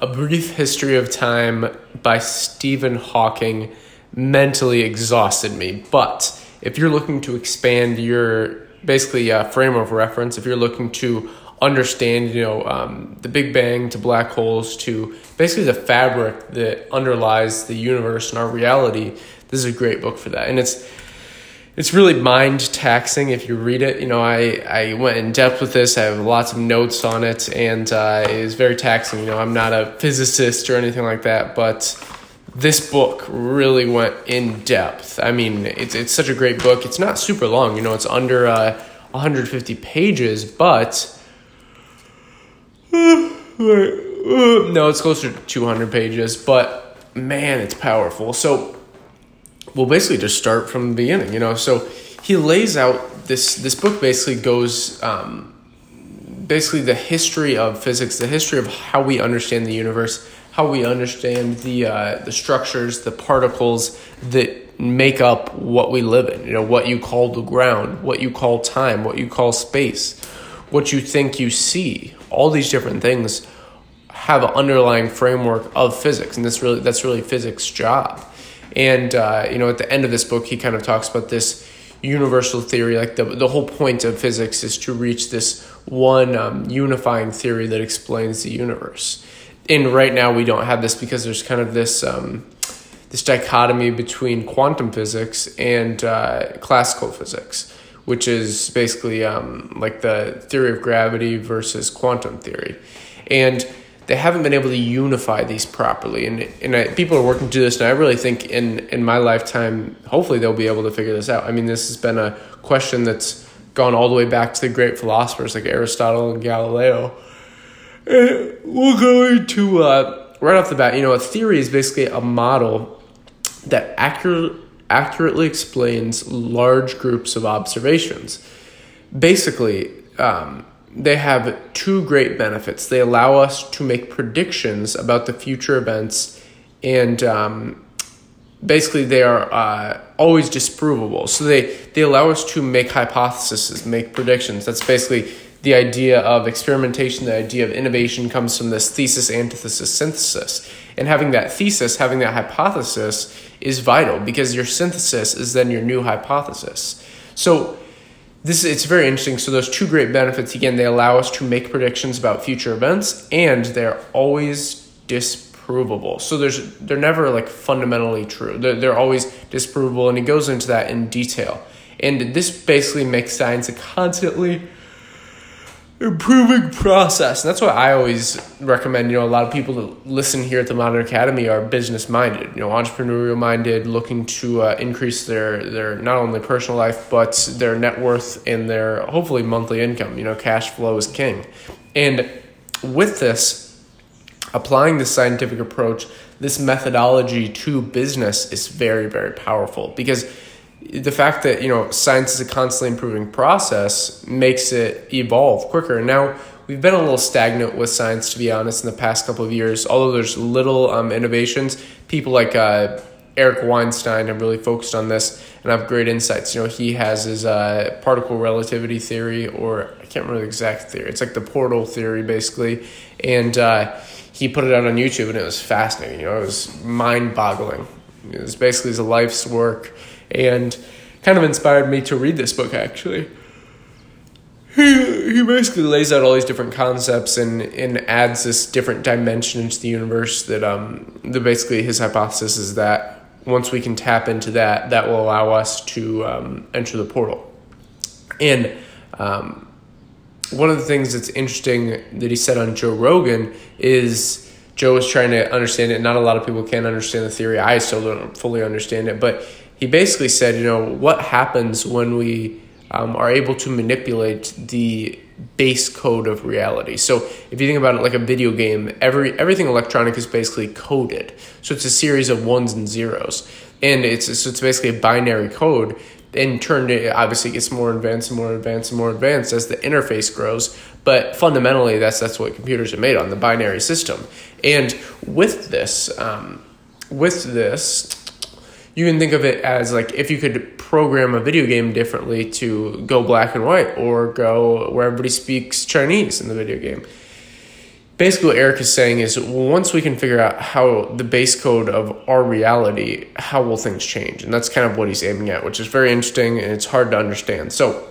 A Brief History of Time by Stephen Hawking mentally exhausted me. But if you're looking to expand your basically uh, frame of reference, if you're looking to understand, you know, um, the Big Bang to black holes to basically the fabric that underlies the universe and our reality, this is a great book for that. And it's it's really mind taxing if you read it. You know, I, I went in depth with this. I have lots of notes on it, and uh, it is very taxing. You know, I'm not a physicist or anything like that, but this book really went in depth. I mean, it's it's such a great book. It's not super long. You know, it's under uh, 150 pages, but no, it's closer to 200 pages. But man, it's powerful. So we'll basically just start from the beginning, you know. So he lays out this this book basically goes um, basically the history of physics, the history of how we understand the universe, how we understand the uh, the structures, the particles that make up what we live in. You know, what you call the ground, what you call time, what you call space, what you think you see. All these different things have an underlying framework of physics, and this really that's really physics' job. And uh, you know, at the end of this book, he kind of talks about this universal theory. Like the the whole point of physics is to reach this one um, unifying theory that explains the universe. And right now, we don't have this because there's kind of this. Um, this dichotomy between quantum physics and uh, classical physics, which is basically um, like the theory of gravity versus quantum theory. And they haven't been able to unify these properly. And, and I, people are working to this, and I really think in, in my lifetime, hopefully they'll be able to figure this out. I mean, this has been a question that's gone all the way back to the great philosophers like Aristotle and Galileo. And we're going to, uh, right off the bat, you know, a theory is basically a model that accurate, accurately explains large groups of observations. Basically, um, they have two great benefits. They allow us to make predictions about the future events, and um, basically, they are uh, always disprovable. So they, they allow us to make hypotheses, make predictions. That's basically the idea of experimentation, the idea of innovation comes from this thesis, antithesis, synthesis. And having that thesis, having that hypothesis is vital because your synthesis is then your new hypothesis. So this it's very interesting. So those two great benefits again, they allow us to make predictions about future events, and they're always disprovable. So there's they're never like fundamentally true. They're, they're always disprovable, and he goes into that in detail. And this basically makes science a constantly improving process. And that's why I always recommend, you know, a lot of people that listen here at the Modern Academy are business minded, you know, entrepreneurial minded, looking to uh, increase their, their not only personal life, but their net worth and their hopefully monthly income. You know, cash flow is king. And with this, applying the scientific approach, this methodology to business is very, very powerful because the fact that you know science is a constantly improving process makes it evolve quicker. Now we've been a little stagnant with science, to be honest, in the past couple of years. Although there's little um, innovations, people like uh, Eric Weinstein have really focused on this and have great insights. You know, he has his uh, particle relativity theory, or I can't remember the exact theory. It's like the portal theory, basically, and uh, he put it out on YouTube, and it was fascinating. You know, it was mind boggling. It was basically his life's work and kind of inspired me to read this book actually. He, he basically lays out all these different concepts and, and adds this different dimension into the universe that um the basically his hypothesis is that once we can tap into that that will allow us to um, enter the portal and um, one of the things that's interesting that he said on Joe Rogan is Joe was trying to understand it. Not a lot of people can understand the theory. I still don't fully understand it, but he basically said, you know, what happens when we um, are able to manipulate the base code of reality. So if you think about it like a video game, every everything electronic is basically coded. So it's a series of ones and zeros, and it's so it's basically a binary code. In turn, it obviously gets more advanced and more advanced and more advanced as the interface grows. But fundamentally, that's that's what computers are made on the binary system. And with this, um, with this, you can think of it as like if you could program a video game differently to go black and white or go where everybody speaks Chinese in the video game. basically what Eric is saying is once we can figure out how the base code of our reality, how will things change? And that's kind of what he's aiming at, which is very interesting and it's hard to understand. So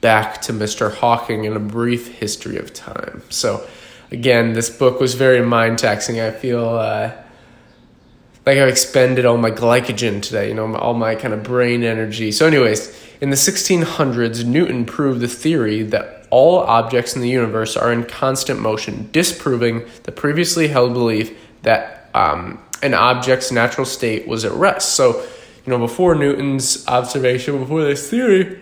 back to Mr. Hawking and a brief history of time. So again, this book was very mind taxing. I feel uh, like I've expended all my glycogen today, you know, all my kind of brain energy. So, anyways, in the 1600s, Newton proved the theory that all objects in the universe are in constant motion, disproving the previously held belief that um, an object's natural state was at rest. So, you know, before Newton's observation, before this theory,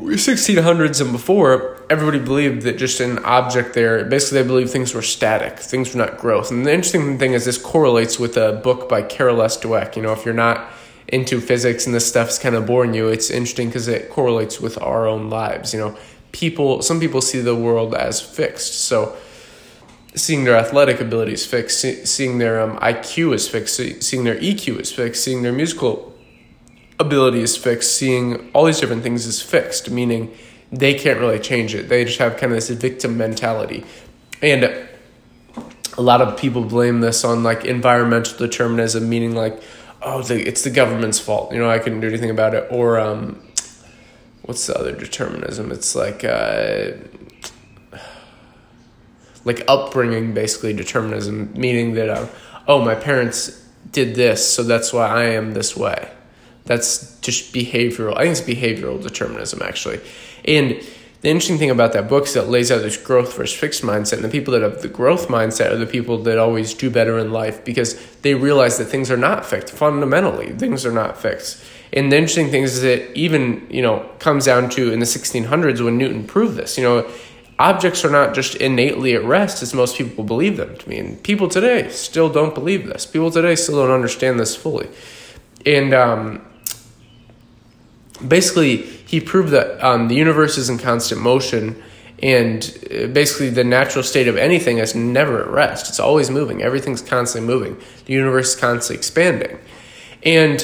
1600s and before, everybody believed that just an object there, basically, they believed things were static, things were not growth. And the interesting thing is, this correlates with a book by Carol S. Dweck. You know, if you're not into physics and this stuff's kind of boring you, it's interesting because it correlates with our own lives. You know, people, some people see the world as fixed. So, seeing their athletic abilities fixed, seeing their um, IQ is fixed, seeing their EQ is fixed, seeing their musical ability is fixed, seeing all these different things is fixed, meaning they can't really change it. They just have kind of this victim mentality. And a lot of people blame this on like environmental determinism, meaning like, oh, the, it's the government's fault. You know, I couldn't do anything about it. Or um, what's the other determinism? It's like uh, like upbringing, basically determinism, meaning that uh, oh, my parents did this, so that's why I am this way. That's just behavioral. I think it's behavioral determinism, actually. And the interesting thing about that book is that it lays out this growth versus fixed mindset. And the people that have the growth mindset are the people that always do better in life because they realize that things are not fixed. Fundamentally, things are not fixed. And the interesting thing is that even, you know, comes down to in the 1600s when Newton proved this, you know, objects are not just innately at rest as most people believe them to be. And people today still don't believe this. People today still don't understand this fully. And um, basically he proved that um, the universe is in constant motion and uh, basically the natural state of anything is never at rest. It's always moving. Everything's constantly moving. The universe is constantly expanding. And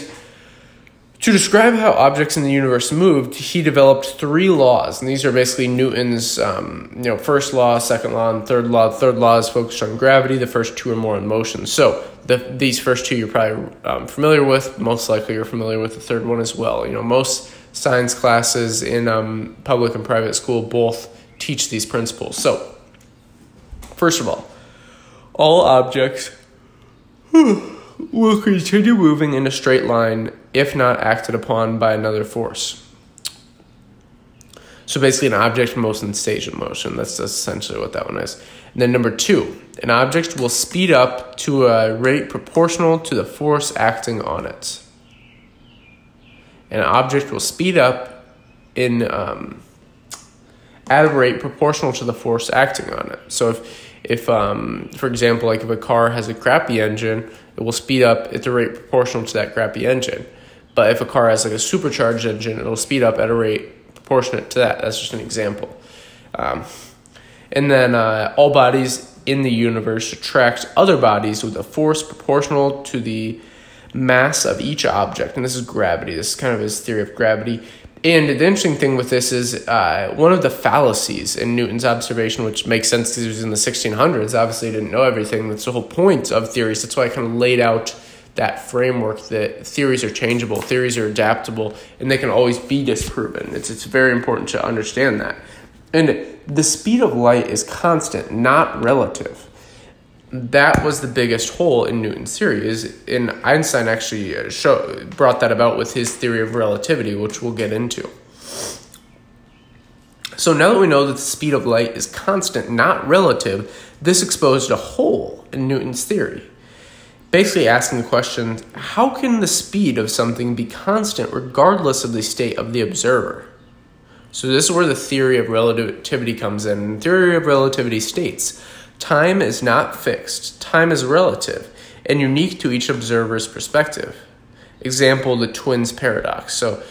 to describe how objects in the universe moved he developed three laws and these are basically newton's um, you know first law second law and third law the third law is focused on gravity the first two are more on motion so the, these first two you're probably um, familiar with. Most likely you're familiar with the third one as well. You know, most science classes in um, public and private school both teach these principles. So, first of all, all objects will continue moving in a straight line if not acted upon by another force. So basically, an object in stage of motion. That's essentially what that one is. And then number two, an object will speed up to a rate proportional to the force acting on it. An object will speed up in um, at a rate proportional to the force acting on it. So if if um, for example, like if a car has a crappy engine, it will speed up at the rate proportional to that crappy engine. But if a car has like a supercharged engine, it'll speed up at a rate proportionate to that. That's just an example. Um, and then uh, all bodies in the universe attract other bodies with a force proportional to the mass of each object. And this is gravity. This is kind of his theory of gravity. And the interesting thing with this is uh, one of the fallacies in Newton's observation, which makes sense because he was in the 1600s. Obviously, didn't know everything. That's the whole point of theories. That's why I kind of laid out that framework that theories are changeable, theories are adaptable, and they can always be disproven. It's, it's very important to understand that. And the speed of light is constant, not relative. That was the biggest hole in Newton's theory. Is and Einstein actually uh, show, brought that about with his theory of relativity, which we'll get into. So now that we know that the speed of light is constant, not relative, this exposed a hole in Newton's theory basically asking the question how can the speed of something be constant regardless of the state of the observer? So, this is where the theory of relativity comes in. The theory of relativity states time is not fixed, time is relative and unique to each observer's perspective. Example the twins paradox. So,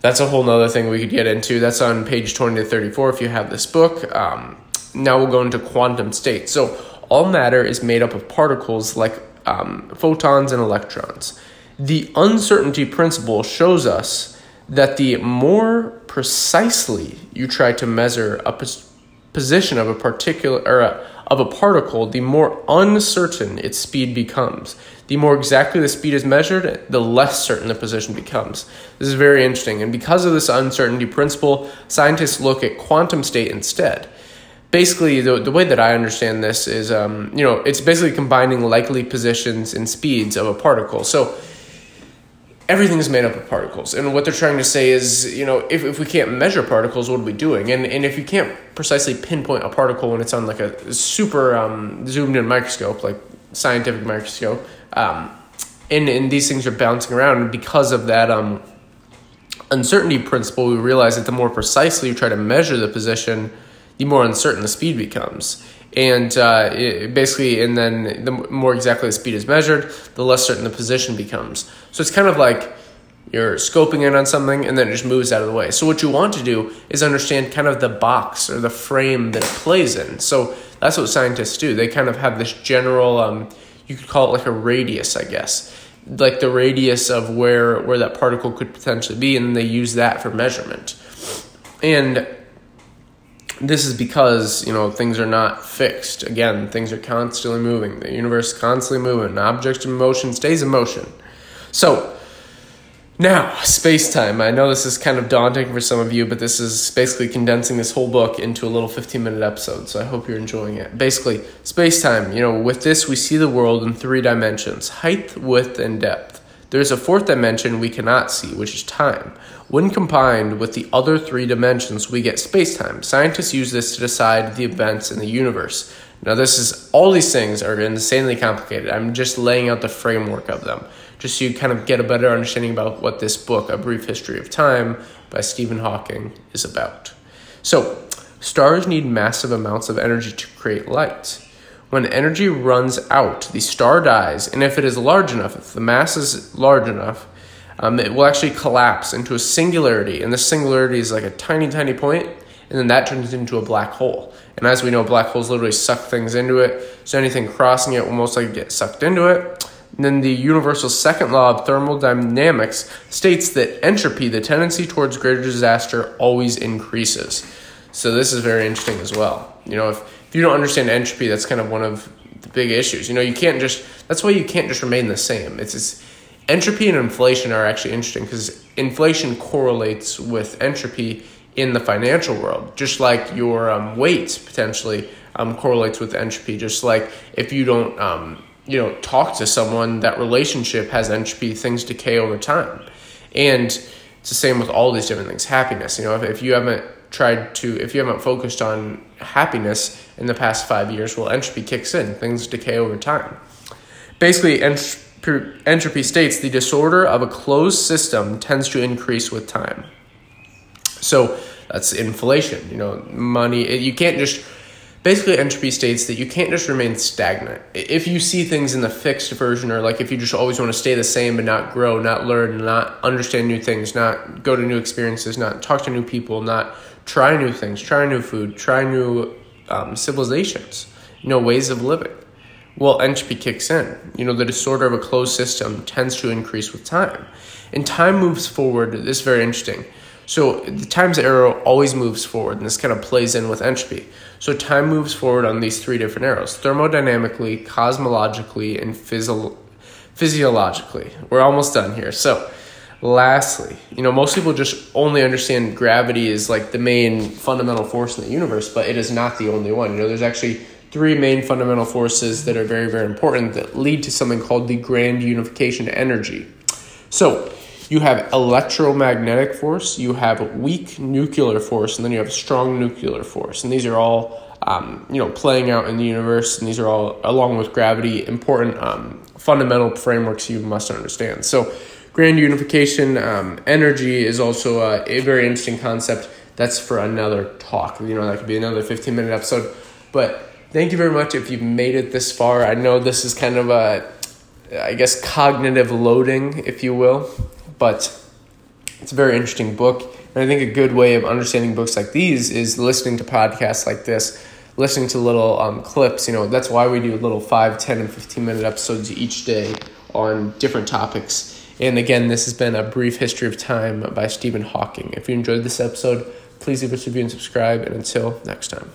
that's a whole nother thing we could get into. That's on page 20 to 34 if you have this book. Um, now we'll go into quantum states. So, all matter is made up of particles like um, photons and electrons. The uncertainty principle shows us that the more precisely you try to measure a position of a particular or a, of a particle, the more uncertain its speed becomes. The more exactly the speed is measured, the less certain the position becomes. This is very interesting, and because of this uncertainty principle, scientists look at quantum state instead. Basically, the, the way that I understand this is, um, you know, it's basically combining likely positions and speeds of a particle. So everything is made up of particles. And what they're trying to say is, you know, if, if we can't measure particles, what are we doing? And, and if you can't precisely pinpoint a particle when it's on like a super um, zoomed in microscope, like scientific microscope, um, and, and these things are bouncing around because of that um, uncertainty principle, we realize that the more precisely you try to measure the position, the more uncertain the speed becomes and uh, it, basically, and then the more exactly the speed is measured, the less certain the position becomes. So it's kind of like you're scoping in on something and then it just moves out of the way. So what you want to do is understand kind of the box or the frame that it plays in. So that's what scientists do. They kind of have this general, um, you could call it like a radius, I guess, like the radius of where where that particle could potentially be, and they use that for measurement. And this is because you know things are not fixed. Again things are constantly moving. The universe is constantly moving. An object in motion stays in motion. So now space-time. I know this is kind of daunting for some of you but this is basically condensing this whole book into a little 15 minute episode so i hope you're enjoying it. Basically space-time. You know with this we see the world in three dimensions height width and depth there's a fourth dimension we cannot see, which is time. When combined with the other three dimensions, we get space-time. Scientists use this to decide the events in the universe. Now, this is all these things are insanely complicated. I'm just laying out the framework of them, just so you kind of get a better understanding about what this book, A Brief History of Time by Stephen Hawking, is about. So, stars need massive amounts of energy to create light. When energy runs out, the star dies, and if it is large enough, if the mass is large enough, um, it will actually collapse into a singularity, and the singularity is like a tiny, tiny point, and then that turns into a black hole. And as we know, black holes literally suck things into it, so anything crossing it will most likely get sucked into it. And then the universal second law of thermodynamics states that entropy, the tendency towards greater disaster, always increases. So this is very interesting as well. You know, if if you don't understand entropy, that's kind of one of the big issues. You know, you can't just that's why you can't just remain the same. It's, entropy and inflation are actually interesting because inflation correlates with entropy in the financial world, just like your um, weight potentially um, correlates with entropy. Just like if you don't, um, you know, talk to someone, that relationship has entropy. Things decay over time, and it's the same with all these different things. Happiness, you know, if, if you haven't tried to, if you haven't focused on happiness in the past five years, well, entropy kicks in. Things decay over time. Basically, entropy, states the disorder of a closed system tends to increase with time. So that's inflation. You know, money. You can't just. Basically, entropy states that you can't just remain stagnant. If you see things in the fixed version, or like if you just always want to stay the same but not grow, not learn, not understand new things, not go to new experiences, not talk to new people, not try new things, try new food, try new um, civilizations, you know, ways of living. Well, entropy kicks in. You know, the disorder of a closed system tends to increase with time. And time moves forward. This is very interesting. So the time's arrow always moves forward, and this kind of plays in with entropy. So time moves forward on these three different arrows thermodynamically, cosmologically, and physio- physiologically. We're almost done here. So Lastly, you know, most people just only understand gravity is like the main fundamental force in the universe, but it is not the only one. You know, there's actually three main fundamental forces that are very, very important that lead to something called the grand unification energy. So, you have electromagnetic force, you have weak nuclear force, and then you have strong nuclear force. And these are all, um, you know, playing out in the universe, and these are all, along with gravity, important um, fundamental frameworks you must understand. So, grand unification um, energy is also a, a, very interesting concept. That's for another talk. You know, that could be another 15 minute episode. But thank you very much if you've made it this far. I know this is kind of a, I guess, cognitive loading, if you will, but it's a very interesting book. And I think a good way of understanding books like these is listening to podcasts like this, listening to little um, clips. You know, that's why we do little 5, 10, and 15 minute episodes each day on different topics and again, this has been a brief history of time by Stephen Hawking. If you enjoyed this episode, please leave us a review and subscribe. And until next time.